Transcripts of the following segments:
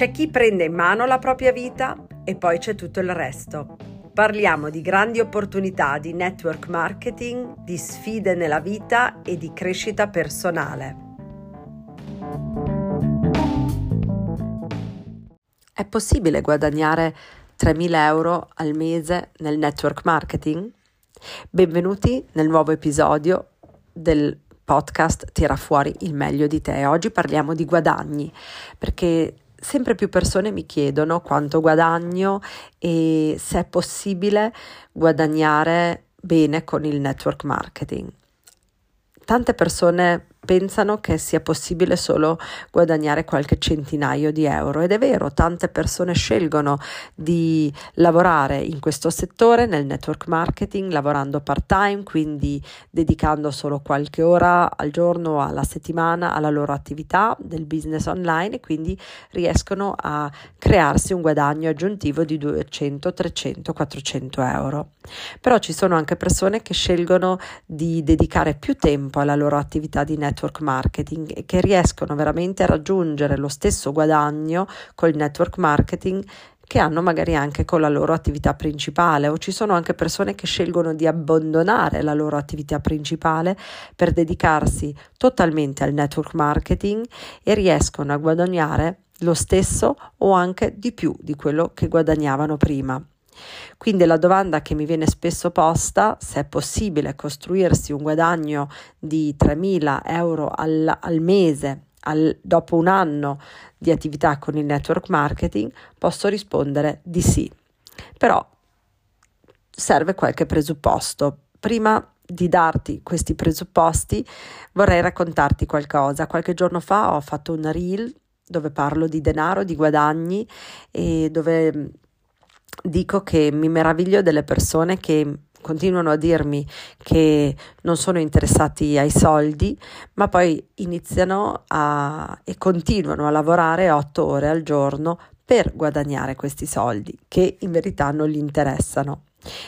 C'è chi prende in mano la propria vita e poi c'è tutto il resto. Parliamo di grandi opportunità di network marketing, di sfide nella vita e di crescita personale. È possibile guadagnare 3.000 euro al mese nel network marketing? Benvenuti nel nuovo episodio del podcast Tira fuori il meglio di te. Oggi parliamo di guadagni perché sempre più persone mi chiedono quanto guadagno e se è possibile guadagnare bene con il network marketing. Tante persone pensano che sia possibile solo guadagnare qualche centinaio di euro ed è vero, tante persone scelgono di lavorare in questo settore, nel network marketing, lavorando part time, quindi dedicando solo qualche ora al giorno, alla settimana alla loro attività del business online e quindi riescono a crearsi un guadagno aggiuntivo di 200, 300, 400 euro. Però ci sono anche persone che scelgono di dedicare più tempo alla loro attività di network network marketing e che riescono veramente a raggiungere lo stesso guadagno col network marketing che hanno magari anche con la loro attività principale o ci sono anche persone che scelgono di abbandonare la loro attività principale per dedicarsi totalmente al network marketing e riescono a guadagnare lo stesso o anche di più di quello che guadagnavano prima. Quindi la domanda che mi viene spesso posta, se è possibile costruirsi un guadagno di 3.000 euro al, al mese al, dopo un anno di attività con il network marketing, posso rispondere di sì. Però serve qualche presupposto. Prima di darti questi presupposti vorrei raccontarti qualcosa. Qualche giorno fa ho fatto una reel dove parlo di denaro, di guadagni e dove dico che mi meraviglio delle persone che continuano a dirmi che non sono interessati ai soldi, ma poi iniziano a, e continuano a lavorare otto ore al giorno per guadagnare questi soldi, che in verità non gli interessano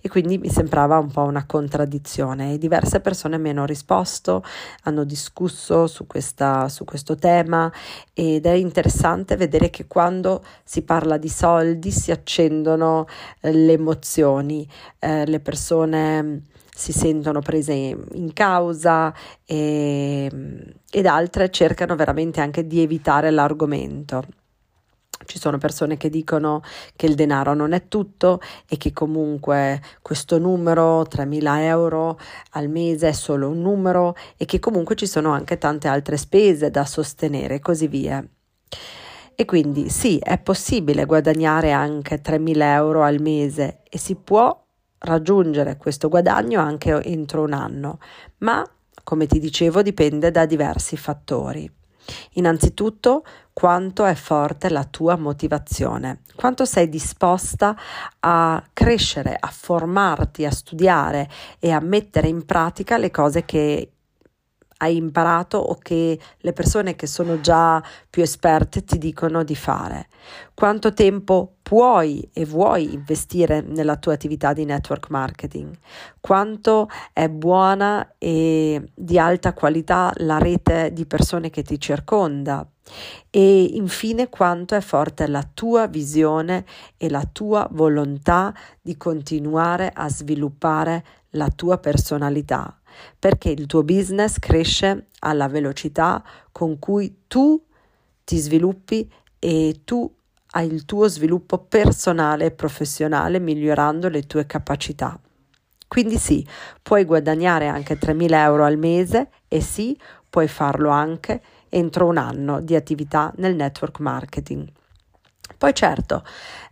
e quindi mi sembrava un po' una contraddizione diverse persone mi hanno risposto, hanno discusso su, questa, su questo tema ed è interessante vedere che quando si parla di soldi si accendono eh, le emozioni, eh, le persone si sentono prese in causa e, ed altre cercano veramente anche di evitare l'argomento. Ci sono persone che dicono che il denaro non è tutto e che comunque questo numero, 3.000 euro al mese, è solo un numero e che comunque ci sono anche tante altre spese da sostenere e così via. E quindi sì, è possibile guadagnare anche 3.000 euro al mese e si può raggiungere questo guadagno anche entro un anno, ma come ti dicevo dipende da diversi fattori. Innanzitutto, quanto è forte la tua motivazione, quanto sei disposta a crescere, a formarti, a studiare e a mettere in pratica le cose che hai imparato o che le persone che sono già più esperte ti dicono di fare. Quanto tempo puoi e vuoi investire nella tua attività di network marketing? Quanto è buona e di alta qualità la rete di persone che ti circonda? E infine quanto è forte la tua visione e la tua volontà di continuare a sviluppare la tua personalità perché il tuo business cresce alla velocità con cui tu ti sviluppi e tu hai il tuo sviluppo personale e professionale migliorando le tue capacità. Quindi sì, puoi guadagnare anche 3.000 euro al mese e sì, puoi farlo anche entro un anno di attività nel network marketing. Poi certo,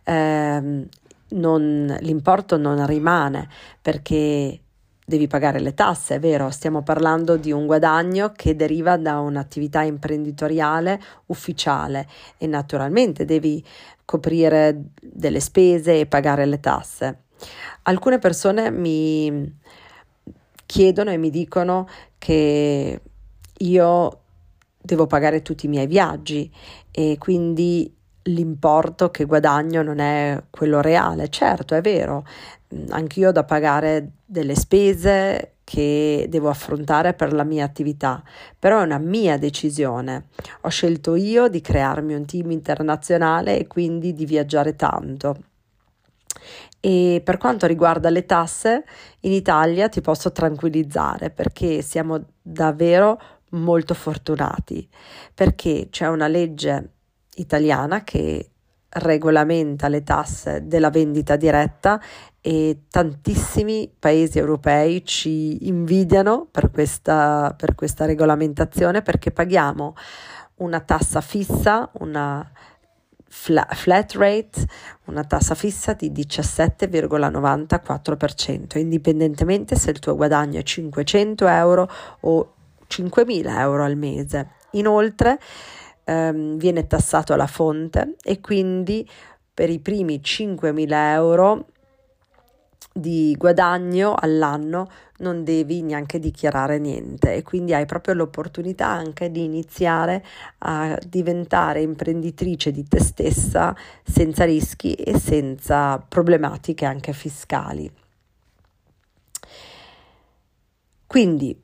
ehm, non, l'importo non rimane perché devi pagare le tasse, è vero, stiamo parlando di un guadagno che deriva da un'attività imprenditoriale ufficiale e naturalmente devi coprire delle spese e pagare le tasse. Alcune persone mi chiedono e mi dicono che io devo pagare tutti i miei viaggi e quindi l'importo che guadagno non è quello reale. Certo, è vero, anch'io ho da pagare delle spese che devo affrontare per la mia attività, però è una mia decisione. Ho scelto io di crearmi un team internazionale e quindi di viaggiare tanto. E per quanto riguarda le tasse, in Italia ti posso tranquillizzare perché siamo davvero molto fortunati, perché c'è una legge italiana che regolamenta le tasse della vendita diretta e tantissimi paesi europei ci invidiano per questa, per questa regolamentazione perché paghiamo una tassa fissa, una flat rate, una tassa fissa di 17,94%, indipendentemente se il tuo guadagno è 500 euro o 5.000 euro al mese. Inoltre ehm, viene tassato alla fonte e quindi per i primi 5.000 euro di guadagno all'anno non devi neanche dichiarare niente e quindi hai proprio l'opportunità anche di iniziare a diventare imprenditrice di te stessa senza rischi e senza problematiche anche fiscali. Quindi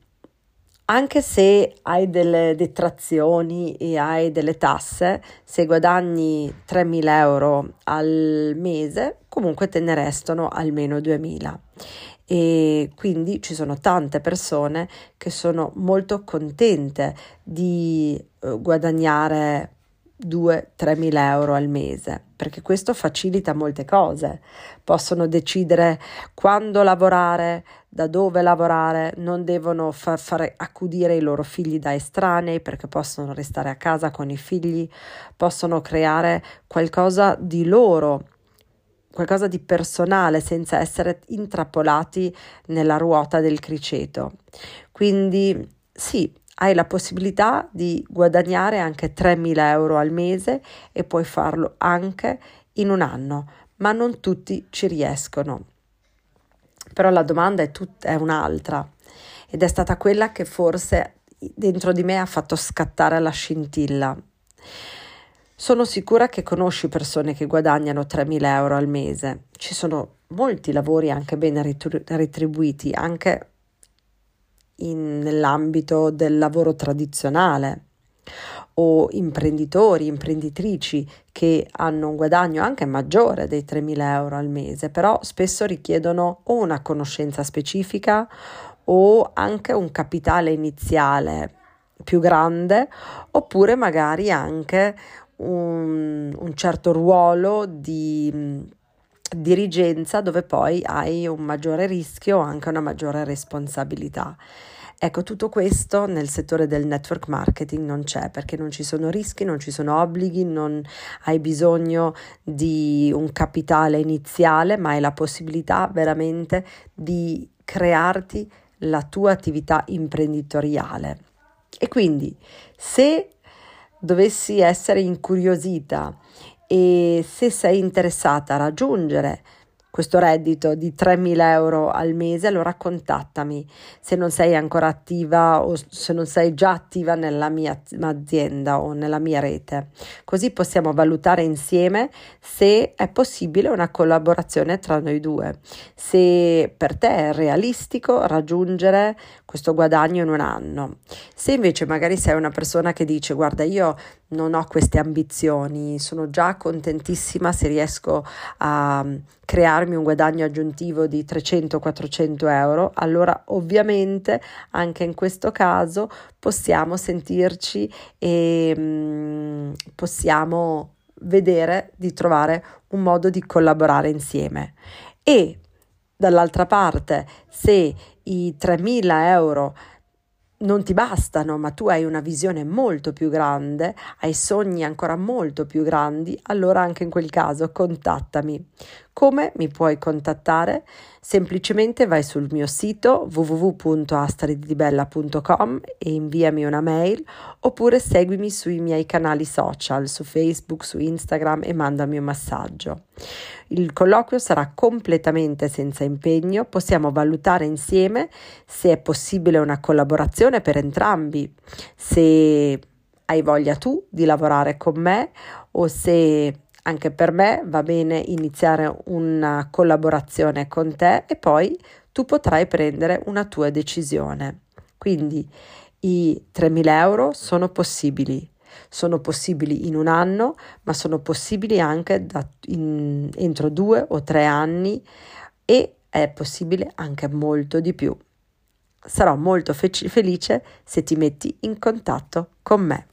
anche se hai delle detrazioni e hai delle tasse, se guadagni 3.000 euro al mese, comunque te ne restano almeno 2.000 e quindi ci sono tante persone che sono molto contente di eh, guadagnare 2-3 mila euro al mese, perché questo facilita molte cose. Possono decidere quando lavorare, da dove lavorare, non devono far fare accudire i loro figli da estranei perché possono restare a casa con i figli, possono creare qualcosa di loro, qualcosa di personale senza essere intrappolati nella ruota del criceto. Quindi sì, hai la possibilità di guadagnare anche 3.000 euro al mese e puoi farlo anche in un anno, ma non tutti ci riescono. Però la domanda è, tut- è un'altra ed è stata quella che forse dentro di me ha fatto scattare la scintilla. Sono sicura che conosci persone che guadagnano 3.000 euro al mese. Ci sono molti lavori anche ben retribuiti, anche in, nell'ambito del lavoro tradizionale o imprenditori, imprenditrici che hanno un guadagno anche maggiore dei 3.000 euro al mese, però spesso richiedono o una conoscenza specifica o anche un capitale iniziale più grande oppure magari anche un, un certo ruolo di dirigenza dove poi hai un maggiore rischio o anche una maggiore responsabilità. Ecco, tutto questo nel settore del network marketing non c'è perché non ci sono rischi, non ci sono obblighi, non hai bisogno di un capitale iniziale, ma hai la possibilità veramente di crearti la tua attività imprenditoriale. E quindi se dovessi essere incuriosita e se sei interessata a raggiungere questo reddito di 3.000 euro al mese, allora contattami se non sei ancora attiva o se non sei già attiva nella mia azienda o nella mia rete. Così possiamo valutare insieme se è possibile una collaborazione tra noi due, se per te è realistico raggiungere questo guadagno in un anno. Se invece magari sei una persona che dice guarda io non ho queste ambizioni, sono già contentissima se riesco a crearmi un guadagno aggiuntivo di 300-400 euro, allora ovviamente anche in questo caso possiamo sentirci e mm, possiamo vedere di trovare un modo di collaborare insieme. E dall'altra parte, se i 3.000 euro non ti bastano, ma tu hai una visione molto più grande, hai sogni ancora molto più grandi, allora anche in quel caso contattami. Come mi puoi contattare? Semplicemente vai sul mio sito www.astridibella.com e inviami una mail oppure seguimi sui miei canali social, su Facebook, su Instagram e mandami un massaggio. Il colloquio sarà completamente senza impegno, possiamo valutare insieme se è possibile una collaborazione per entrambi, se hai voglia tu di lavorare con me o se anche per me va bene iniziare una collaborazione con te e poi tu potrai prendere una tua decisione. Quindi i 3.000 euro sono possibili, sono possibili in un anno, ma sono possibili anche da, in, entro due o tre anni e è possibile anche molto di più. Sarò molto fe- felice se ti metti in contatto con me.